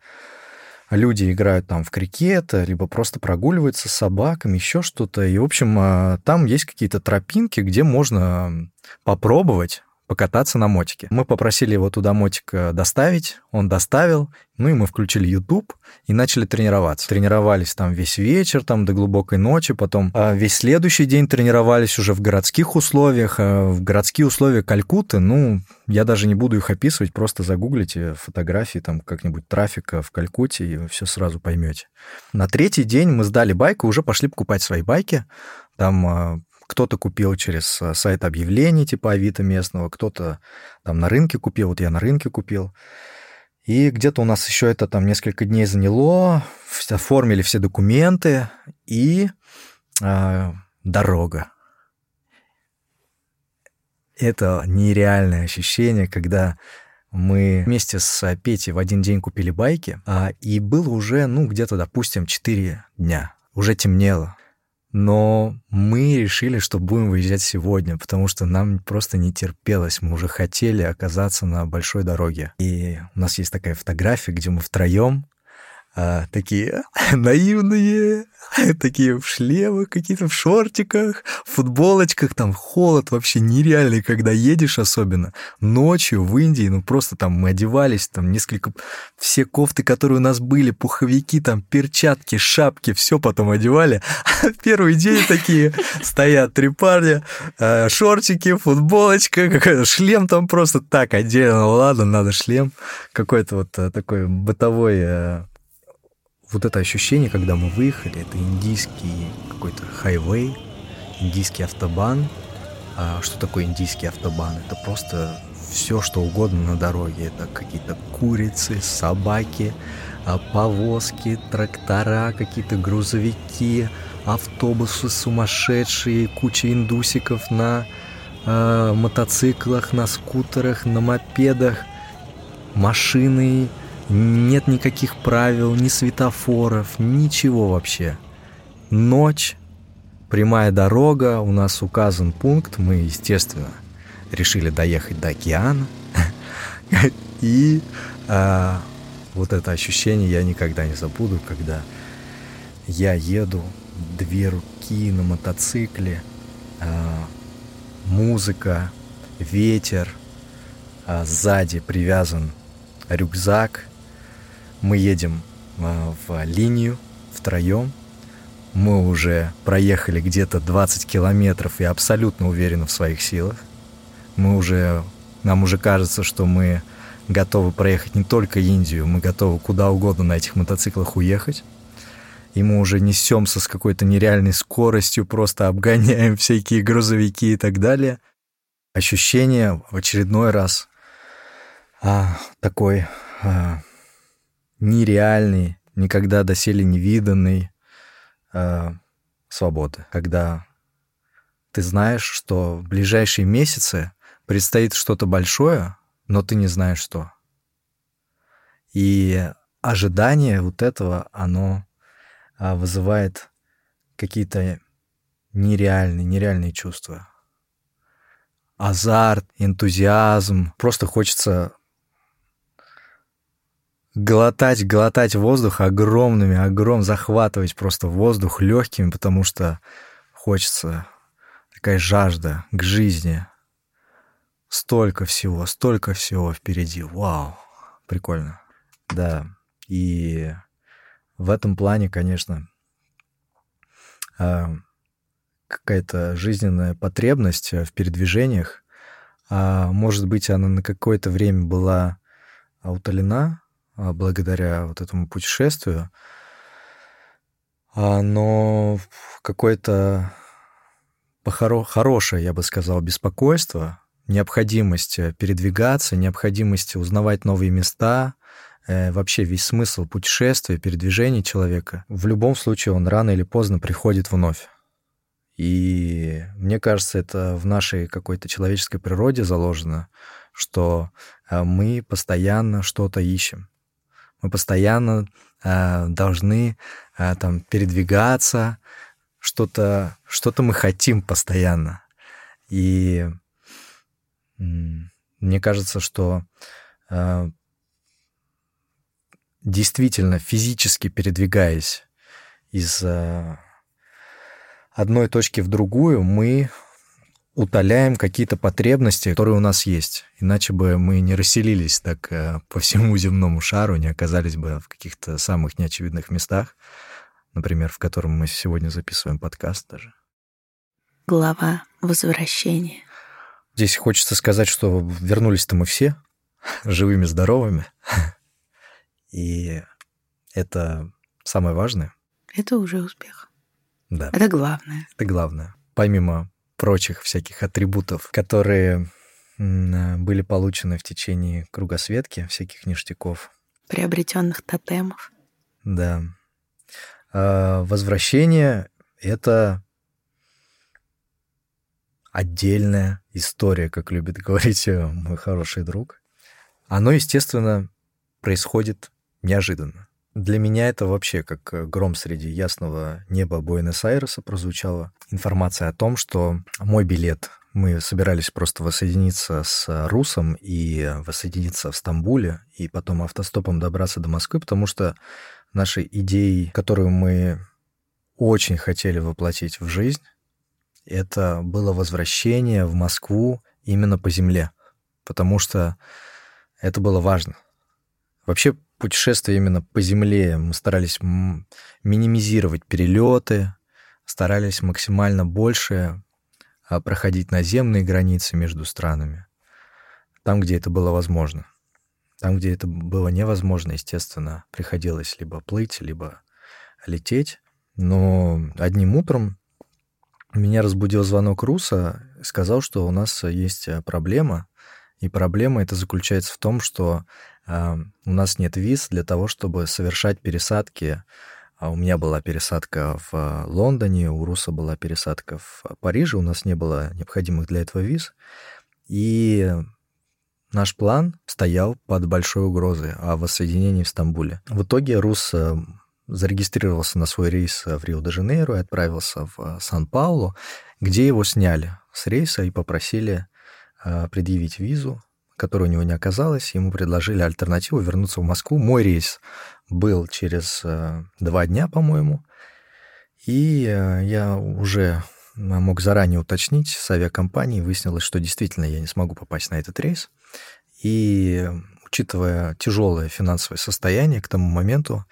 люди играют там в крикет, либо просто прогуливаются с собаками, еще что-то. И, в общем, а, там есть какие-то тропинки, где можно попробовать покататься на мотике. Мы попросили его туда мотик доставить, он доставил, ну и мы включили YouTube и начали тренироваться. Тренировались там весь вечер, там до глубокой ночи, потом а весь следующий день тренировались уже в городских условиях. А в городские условия Калькутты, ну, я даже не буду их описывать, просто загуглите фотографии там как-нибудь трафика в Калькутте, и все сразу поймете. На третий день мы сдали байку, уже пошли покупать свои байки. Там а, кто-то купил через э, сайт объявлений типа Авито местного, кто-то там на рынке купил, вот я на рынке купил. И где-то у нас еще это там несколько дней заняло, оформили все документы и э, дорога. Это нереальное ощущение, когда мы вместе с Петей в один день купили байки, а, и было уже, ну, где-то, допустим, 4 дня. Уже темнело но мы решили, что будем выезжать сегодня, потому что нам просто не терпелось. Мы уже хотели оказаться на большой дороге. И у нас есть такая фотография, где мы втроем а, такие [laughs] наивные, [laughs] такие в шлемах, какие-то в шортиках, в футболочках, там холод вообще нереальный, когда едешь особенно. Ночью в Индии, ну просто там мы одевались, там несколько, все кофты, которые у нас были, пуховики, там перчатки, шапки, все потом одевали. [laughs] Первый день такие стоят три парня, а, шортики, футболочка, какой-то шлем там просто так отдельно, ладно, надо шлем. Какой-то вот э, такой бытовой э, вот это ощущение, когда мы выехали, это индийский какой-то хайвей, индийский автобан. А что такое индийский автобан? Это просто все, что угодно на дороге. Это какие-то курицы, собаки, а, повозки, трактора, какие-то грузовики, автобусы сумасшедшие, куча индусиков на э, мотоциклах, на скутерах, на мопедах, машины, нет никаких правил, ни светофоров, ничего вообще. Ночь, прямая дорога, у нас указан пункт, мы, естественно, решили доехать до океана. [laughs] И а, вот это ощущение я никогда не забуду, когда я еду, две руки на мотоцикле, а, музыка, ветер, а сзади привязан рюкзак, мы едем а, в линию втроем. Мы уже проехали где-то 20 километров и абсолютно уверены в своих силах. Мы уже, нам уже кажется, что мы готовы проехать не только Индию, мы готовы куда угодно на этих мотоциклах уехать. И мы уже несемся с какой-то нереальной скоростью, просто обгоняем [laughs] всякие грузовики и так далее. Ощущение в очередной раз а, такой а, нереальной, никогда доселе невиданной э, свободы, когда ты знаешь, что в ближайшие месяцы предстоит что-то большое, но ты не знаешь что. И ожидание вот этого, оно а, вызывает какие-то нереальные, нереальные чувства. Азарт, энтузиазм. Просто хочется глотать, глотать воздух огромными, огром, захватывать просто воздух легкими, потому что хочется такая жажда к жизни. Столько всего, столько всего впереди. Вау, прикольно. Да, и в этом плане, конечно, а, какая-то жизненная потребность в передвижениях, а может быть, она на какое-то время была утолена благодаря вот этому путешествию, а, но какое-то хорошее, я бы сказал, беспокойство, необходимость передвигаться, необходимость узнавать новые места, э, вообще весь смысл путешествия, передвижения человека, в любом случае он рано или поздно приходит вновь. И мне кажется, это в нашей какой-то человеческой природе заложено, что э, мы постоянно что-то ищем. Мы постоянно э, должны э, там передвигаться, что-то что мы хотим постоянно. И мне кажется, что э, действительно физически передвигаясь из э, одной точки в другую, мы утоляем какие-то потребности, которые у нас есть. Иначе бы мы не расселились так э, по всему земному шару, не оказались бы в каких-то самых неочевидных местах, например, в котором мы сегодня записываем подкаст даже. Глава возвращения. Здесь хочется сказать, что вернулись-то мы все живыми, здоровыми. И это самое важное. Это уже успех. Да. Это главное. Это главное. Помимо прочих всяких атрибутов, которые были получены в течение кругосветки, всяких ништяков. Приобретенных тотемов. Да. А возвращение — это отдельная история, как любит говорить э, мой хороший друг. Оно, естественно, происходит неожиданно. Для меня это вообще как э, гром среди ясного неба Буэнос-Айреса прозвучала информация о том, что мой билет мы собирались просто воссоединиться с Русом и воссоединиться в Стамбуле, и потом автостопом добраться до Москвы, потому что нашей идеей, которую мы очень хотели воплотить в жизнь, это было возвращение в Москву именно по земле, потому что это было важно. Вообще путешествия именно по земле мы старались минимизировать перелеты, старались максимально больше а, проходить наземные границы между странами, там, где это было возможно. Там, где это было невозможно, естественно, приходилось либо плыть, либо лететь. Но одним утром меня разбудил звонок Руса, сказал, что у нас есть проблема, и проблема эта заключается в том, что э, у нас нет виз для того, чтобы совершать пересадки. А у меня была пересадка в Лондоне, у Руса была пересадка в Париже, у нас не было необходимых для этого виз. И наш план стоял под большой угрозой о воссоединении в Стамбуле. В итоге Рус э, зарегистрировался на свой рейс в Рио-де-Жанейро и отправился в Сан-Паулу, где его сняли с рейса и попросили Э, предъявить визу, которой у него не оказалось. Ему предложили альтернативу вернуться в Москву. Мой рейс был через э, два дня, по-моему. И э, я уже мог заранее уточнить с авиакомпанией. Выяснилось, что действительно я не смогу попасть на этот рейс. И учитывая тяжелое финансовое состояние к тому моменту,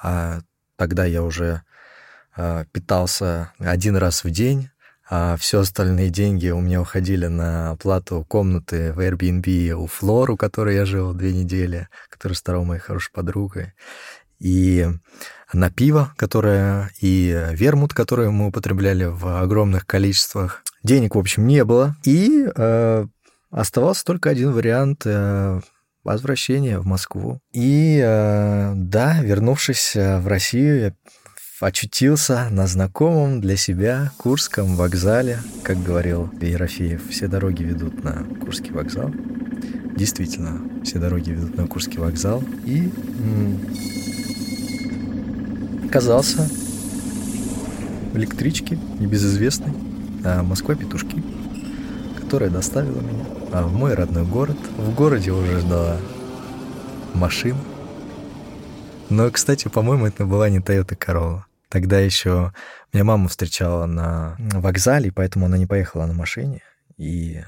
а тогда я уже питался один раз в день, а все остальные деньги у меня уходили на оплату комнаты в Airbnb у Флор, у которой я жил две недели, которая стала моей хорошей подругой. И на пиво, которое и вермут, который мы употребляли в огромных количествах. Денег, в общем, не было. И э, оставался только один вариант э, возвращения в Москву. И э, да, вернувшись в Россию, я очутился на знакомом для себя Курском вокзале, как говорил Ерофеев, все дороги ведут на Курский вокзал. Действительно, все дороги ведут на Курский вокзал. И м- оказался в электричке, небезызвестной, а Москва-Петушки, которая доставила меня а в мой родной город. В городе уже ждала машина. Но, кстати, по-моему, это была не Toyota Corolla. Тогда еще меня мама встречала на вокзале, поэтому она не поехала на машине. И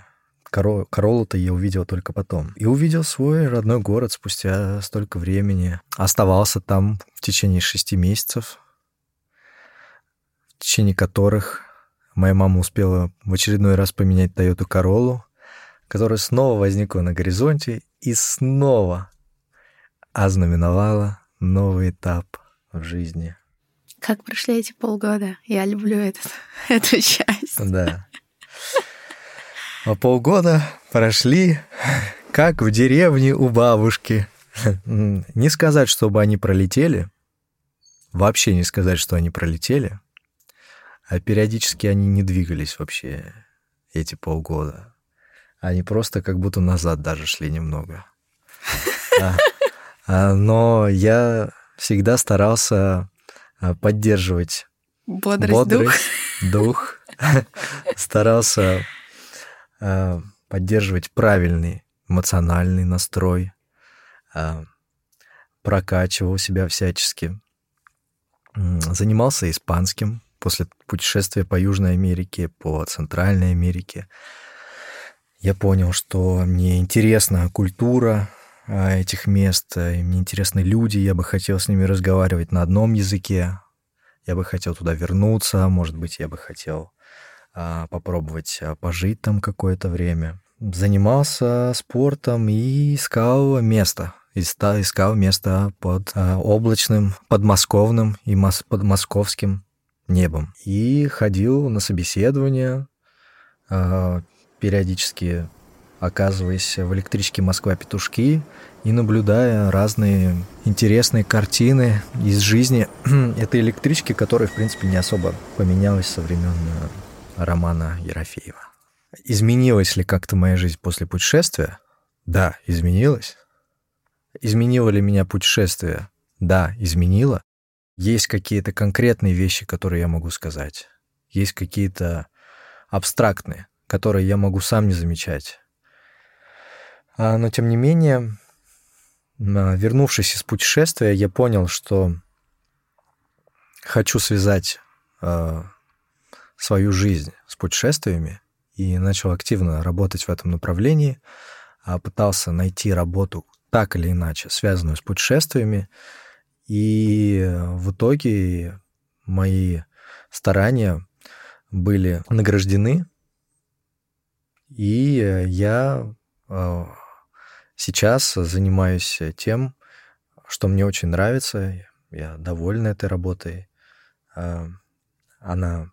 Королу-то я увидел только потом. И увидел свой родной город спустя столько времени. Оставался там в течение шести месяцев, в течение которых моя мама успела в очередной раз поменять Toyota Corolla, которая снова возникла на горизонте и снова ознаменовала новый этап в жизни. Как прошли эти полгода? Я люблю этот, [laughs] эту часть. Да. А полгода прошли, как в деревне у бабушки. Не сказать, чтобы они пролетели, вообще не сказать, что они пролетели, а периодически они не двигались вообще эти полгода. Они просто как будто назад даже шли немного. А, а, но я всегда старался поддерживать бодрость, бодрость дух. дух. [laughs] Старался поддерживать правильный эмоциональный настрой, прокачивал себя всячески. Занимался испанским после путешествия по Южной Америке, по Центральной Америке. Я понял, что мне интересна культура а, этих мест, и мне интересны люди, я бы хотел с ними разговаривать на одном языке, я бы хотел туда вернуться, может быть, я бы хотел а, попробовать а, пожить там какое-то время. Занимался спортом и искал место, искал место под облачным, подмосковным и подмосковским небом. И ходил на собеседования, периодически оказываясь в электричке Москва-Петушки и наблюдая разные интересные картины из жизни [clears throat] этой электрички, которая, в принципе, не особо поменялась со времен э, романа Ерофеева. Изменилась ли как-то моя жизнь после путешествия? Да, изменилась. Изменило ли меня путешествие? Да, изменило. Есть какие-то конкретные вещи, которые я могу сказать. Есть какие-то абстрактные которые я могу сам не замечать. А, но тем не менее, вернувшись из путешествия, я понял, что хочу связать э, свою жизнь с путешествиями и начал активно работать в этом направлении, а пытался найти работу так или иначе, связанную с путешествиями, и в итоге мои старания были награждены и я а, сейчас занимаюсь тем, что мне очень нравится. Я доволен этой работой. А, она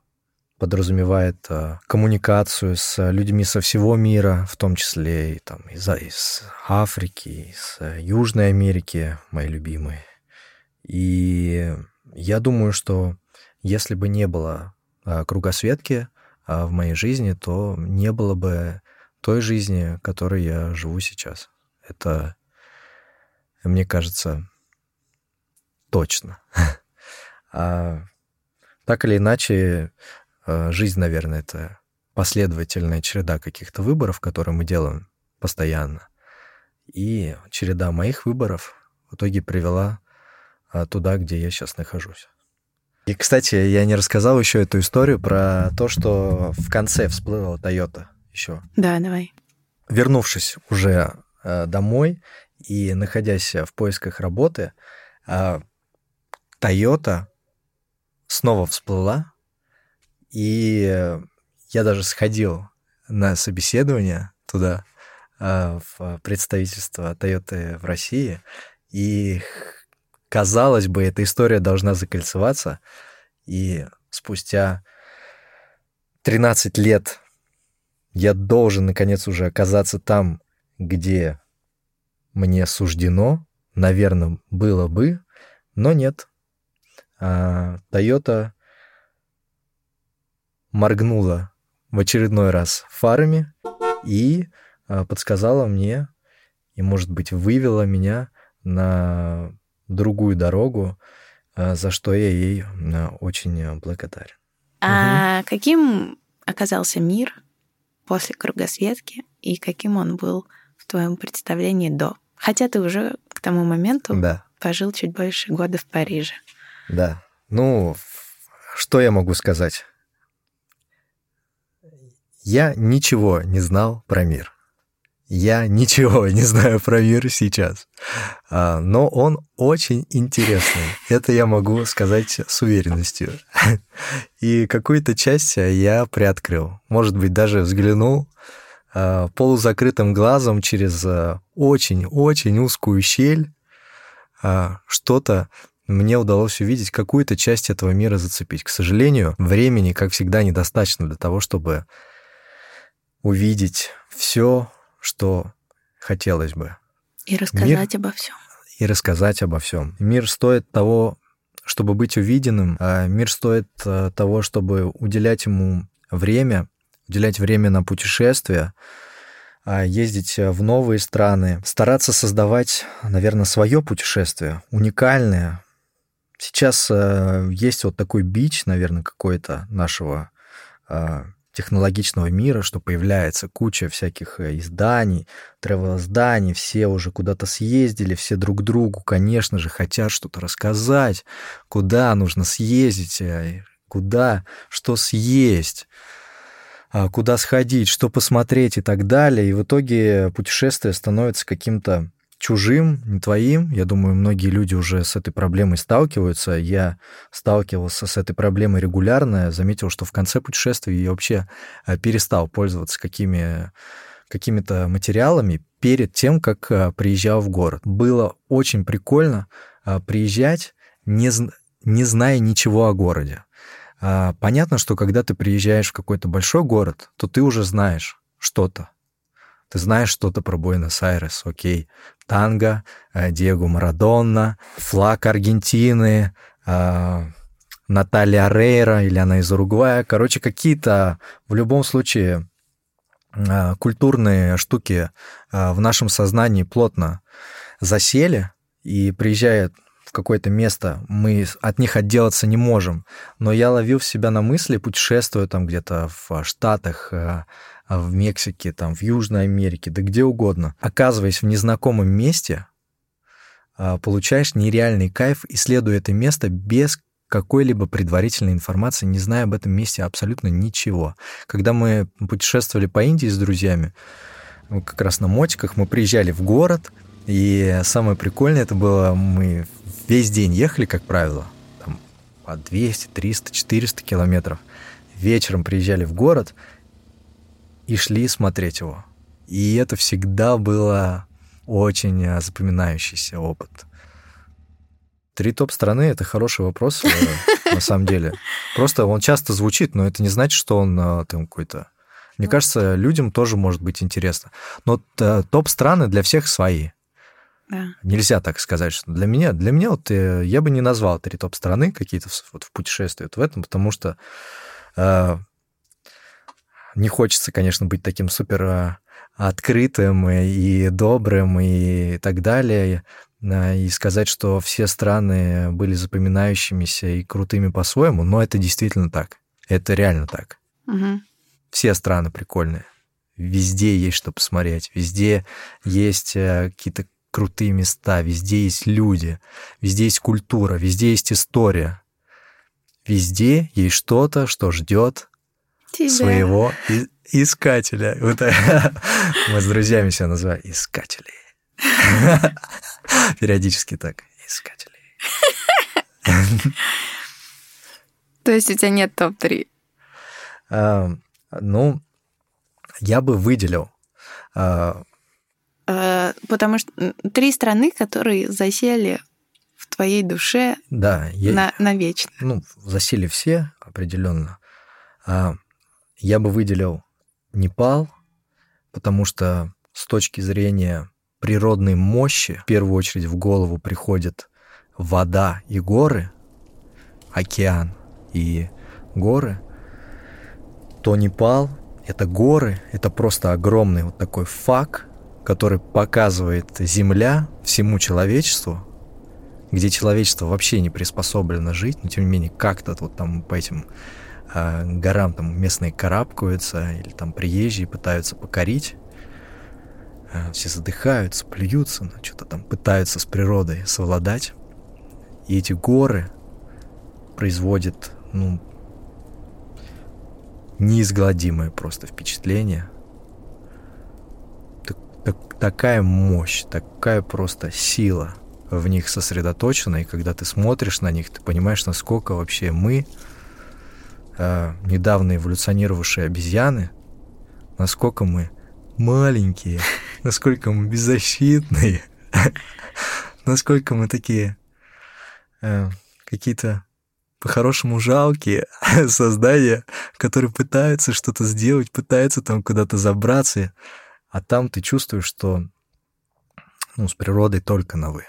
подразумевает а, коммуникацию с людьми со всего мира, в том числе и там, из, из Африки, из Южной Америки, мои любимые. И я думаю, что если бы не было кругосветки, в моей жизни, то не было бы той жизни, которой я живу сейчас. Это, мне кажется, точно. [laughs] А так или иначе, а, жизнь, наверное, это последовательная череда каких-то выборов, которые мы делаем постоянно. И череда моих выборов в итоге привела а, туда, где я сейчас нахожусь. И, кстати, я не рассказал еще эту историю про то, что в конце всплыла Toyota еще. Да, давай. Вернувшись уже э, домой и находясь в поисках работы, э, Toyota снова всплыла, и я даже сходил на собеседование туда, э, в представительство Toyota в России, и казалось бы, эта история должна закольцеваться, и спустя 13 лет я должен, наконец, уже оказаться там, где мне суждено, наверное, было бы, но нет. А Toyota моргнула в очередной раз фарами и а, подсказала мне и, может быть, вывела меня на другую дорогу, а, за что я ей а, очень благодарен. А угу. каким оказался мир после кругосветки и каким он был твоем представлении до? Хотя ты уже к тому моменту да. пожил чуть больше года в Париже. Да. Ну, что я могу сказать? Я ничего не знал про мир. я ничего не знаю про мир сейчас, а, но он очень интересный. Это я могу сказать с уверенностью. [laughs] И какую-то часть я приоткрыл. Может быть, даже взглянул полузакрытым глазом через очень-очень узкую щель что-то мне удалось увидеть какую-то часть этого мира зацепить. К сожалению, времени, как всегда, недостаточно для того, чтобы увидеть все, что хотелось бы. И рассказать Мир... обо всем. И рассказать обо всем. Мир стоит того, чтобы быть увиденным, а мир стоит э, того, чтобы уделять ему время, уделять время на путешествия, а ездить в новые страны, стараться создавать, наверное, свое путешествие, уникальное. Сейчас э, есть вот такой бич, наверное, какой-то нашего э, технологичного мира, что появляется куча всяких э, изданий, тревел-изданий, все уже куда-то съездили, все друг другу, конечно же, хотят что-то рассказать, куда нужно съездить, э, куда, что съесть куда сходить, что посмотреть и так далее. И в итоге путешествие становится каким-то чужим, не твоим. Я думаю, многие люди уже с этой проблемой сталкиваются. Я сталкивался с этой проблемой регулярно. Заметил, что в конце путешествия я вообще э, перестал пользоваться какими какими-то материалами перед тем, как э, приезжал в город. Было очень прикольно приезжать, не, не зная ничего о городе. А, понятно, что когда ты приезжаешь в какой-то большой город, то ты уже знаешь что-то ты знаешь что-то про Буэнос-Айрес, окей. Танго, э, Диего Марадонна, флаг Аргентины, э, Наталья Рейра, или она из Уругвая. Короче, какие-то в любом случае э, культурные штуки в нашем сознании плотно засели, и приезжая в какое-то место, мы от них отделаться не можем. Но я ловил себя на мысли, путешествуя там где-то в Штатах, а в Мексике, там, в Южной Америке, да где угодно, оказываясь в незнакомом месте, а, получаешь нереальный кайф, исследуя это место без какой-либо предварительной информации, не зная об этом месте абсолютно ничего. Когда мы путешествовали по Индии с друзьями, как раз на мотиках, мы приезжали в город, и самое прикольное это было, мы весь день ехали, как правило, там, по 200, 300, 400 километров. Вечером приезжали в город, и шли смотреть его. И это всегда было очень э, запоминающийся опыт. Три топ-страны — это хороший вопрос, э, [laughs] на самом деле. Просто он часто звучит, но это не значит, что он э, там какой-то... Мне кажется, людям тоже может быть интересно. Но топ-страны для всех свои. Да. Нельзя так сказать, что для меня, для меня вот я бы не назвал три топ-страны какие-то вот в путешествии вот в этом, потому что не хочется, конечно, быть таким супер а, открытым и добрым и так далее, а, и сказать, что все страны были запоминающимися и крутыми по-своему, но это действительно так. Это реально так. Угу. Все страны прикольные. Везде есть что посмотреть, везде есть э, какие-то крутые места, везде есть люди, везде есть культура, везде есть история. Везде есть что-то, что ждет Тебя. своего искателя. Вот, [laughs] мы с друзьями себя называем искатели. [laughs] Периодически так, искатели. То есть у тебя нет топ-3? А, ну, я бы выделил. А, потому что три страны, которые засели в твоей душе да, я, на, навечно. Ну, засели все определенно. Я бы выделил Непал, потому что с точки зрения природной мощи в первую очередь в голову приходит вода и горы, океан и горы, то Непал — это горы, это просто огромный вот такой факт, который показывает Земля всему человечеству, где человечество вообще не приспособлено жить, но тем не менее как-то вот там по этим а горам там местные карабкаются или там приезжие пытаются покорить. А все задыхаются, плюются, но что-то там пытаются с природой совладать. И эти горы производят, ну, неизгладимое просто впечатление. Так, такая мощь, такая просто сила в них сосредоточена, и когда ты смотришь на них, ты понимаешь, насколько вообще мы, э, недавно эволюционировавшие обезьяны, насколько мы маленькие, [laughs] насколько мы беззащитные, [laughs] насколько мы такие э, какие-то по-хорошему жалкие [laughs] создания, которые пытаются что-то сделать, пытаются там куда-то забраться, а там ты чувствуешь, что ну, с природой только на «вы».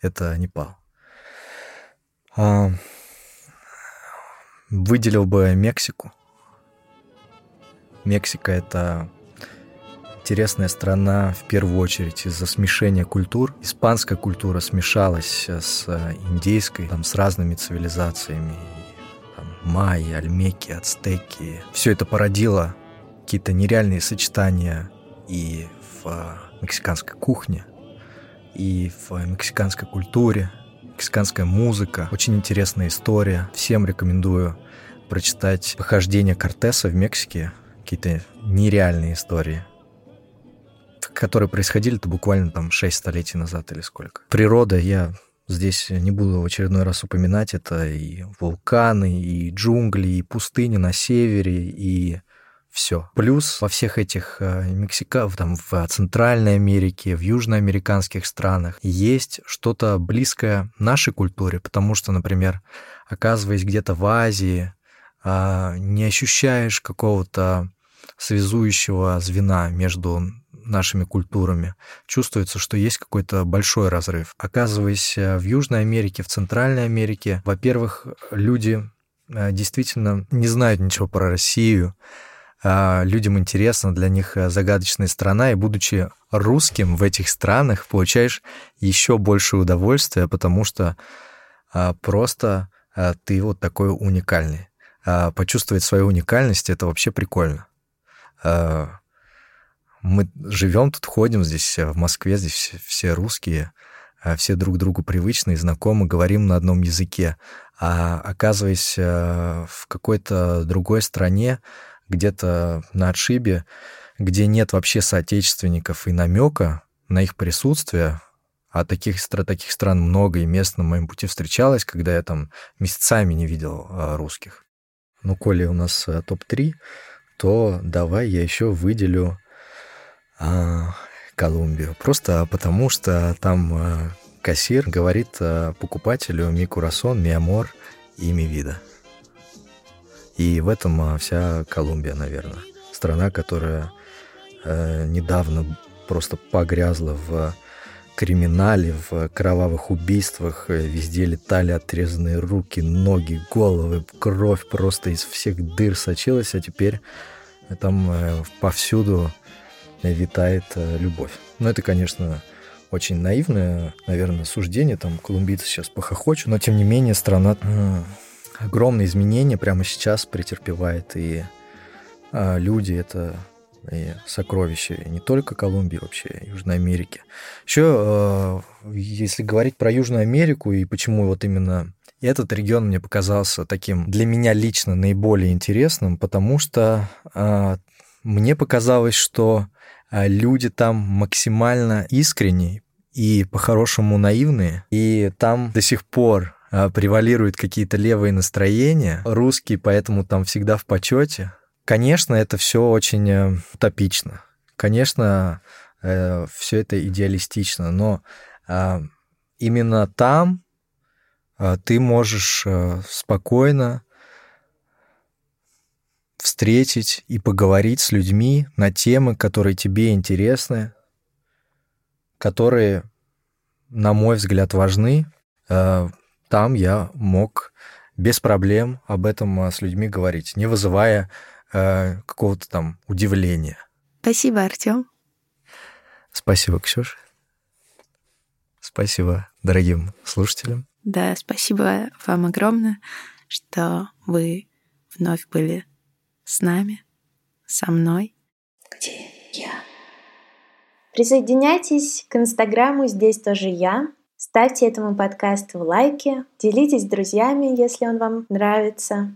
Это Непал. А, выделил бы Мексику. Мексика — это интересная страна в первую очередь из-за смешения культур. Испанская культура смешалась с индейской, там, с разными цивилизациями. Там, майи, альмеки, ацтеки. Все это породило какие-то нереальные сочетания и в мексиканской кухне, и в мексиканской культуре, мексиканская музыка. Очень интересная история. Всем рекомендую прочитать «Похождение Кортеса в Мексике». Какие-то нереальные истории которые происходили-то буквально там 6 столетий назад или сколько. Природа, я здесь не буду в очередной раз упоминать, это и вулканы, и джунгли, и пустыни на севере, и все. Плюс во всех этих э, Мексика, там, в Центральной Америке, в южноамериканских странах есть что-то близкое нашей культуре, потому что, например, оказываясь где-то в Азии, а, не ощущаешь какого-то связующего звена между нашими культурами, чувствуется, что есть какой-то большой разрыв. Оказываясь в Южной Америке, в Центральной Америке, во-первых, люди э, действительно не знают ничего про Россию, людям интересна для них э, загадочная страна, и будучи русским в этих странах, получаешь еще больше удовольствия, потому что а, просто а, ты вот такой уникальный. Почувствовать свою уникальность — это вообще прикольно мы живем тут, ходим здесь, э, в Москве, здесь все, русские, все друг другу привычные, знакомы, говорим на одном языке. А оказываясь э, в какой-то другой стране, где-то на отшибе, где нет вообще соотечественников и намека на их присутствие, а таких, таких стран много и мест на моем пути встречалось, когда я там месяцами не видел русских. Ну, коли у нас топ-3, то давай я еще выделю а, Колумбию. Просто потому, что там а, кассир говорит а, покупателю «ми курасон, ми амор» и «ми вида». И в этом а, вся Колумбия, наверное. Страна, которая э, недавно просто погрязла в криминале, в кровавых убийствах. Везде летали отрезанные руки, ноги, головы, кровь просто из всех дыр сочилась, а теперь там э, повсюду витает э, любовь. Но это, конечно, очень наивное, наверное, суждение, там, колумбийцы сейчас похохочут, но, тем не менее, страна э, огромные изменения прямо сейчас претерпевает, и э, люди — это и сокровища и не только Колумбии, вообще Южной Америки. Еще, э, если говорить про Южную Америку и почему вот именно этот регион мне показался таким для меня лично наиболее интересным, потому что э, мне показалось, что а люди там максимально искренние и по-хорошему наивные, и там до сих пор а, превалируют какие-то левые настроения. Русские поэтому там всегда в почете. Конечно, это все очень э, утопично. Конечно, э, все это идеалистично, но а, именно там ты можешь э, спокойно встретить и поговорить с людьми на темы, которые тебе интересны, которые, на мой взгляд, важны. Там я мог без проблем об этом э, с людьми говорить, не вызывая э, какого-то там удивления. Спасибо, Артем. Спасибо, Ксюша. Спасибо дорогим слушателям. Да, спасибо вам огромное, что вы вновь были с нами, со мной. Где я? Присоединяйтесь к Инстаграму «Здесь тоже я». Ставьте этому подкасту лайки, делитесь с друзьями, если он вам нравится.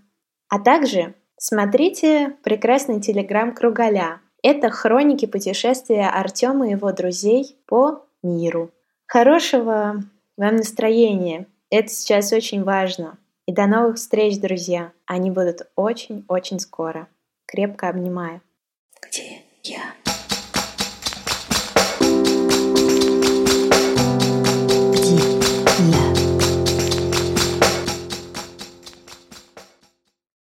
А также смотрите прекрасный телеграм Кругаля Это хроники путешествия Артема и его друзей по миру. Хорошего вам настроения. Это сейчас очень важно. И до новых встреч, друзья. Они будут очень-очень скоро. Крепко обнимаю. Где я?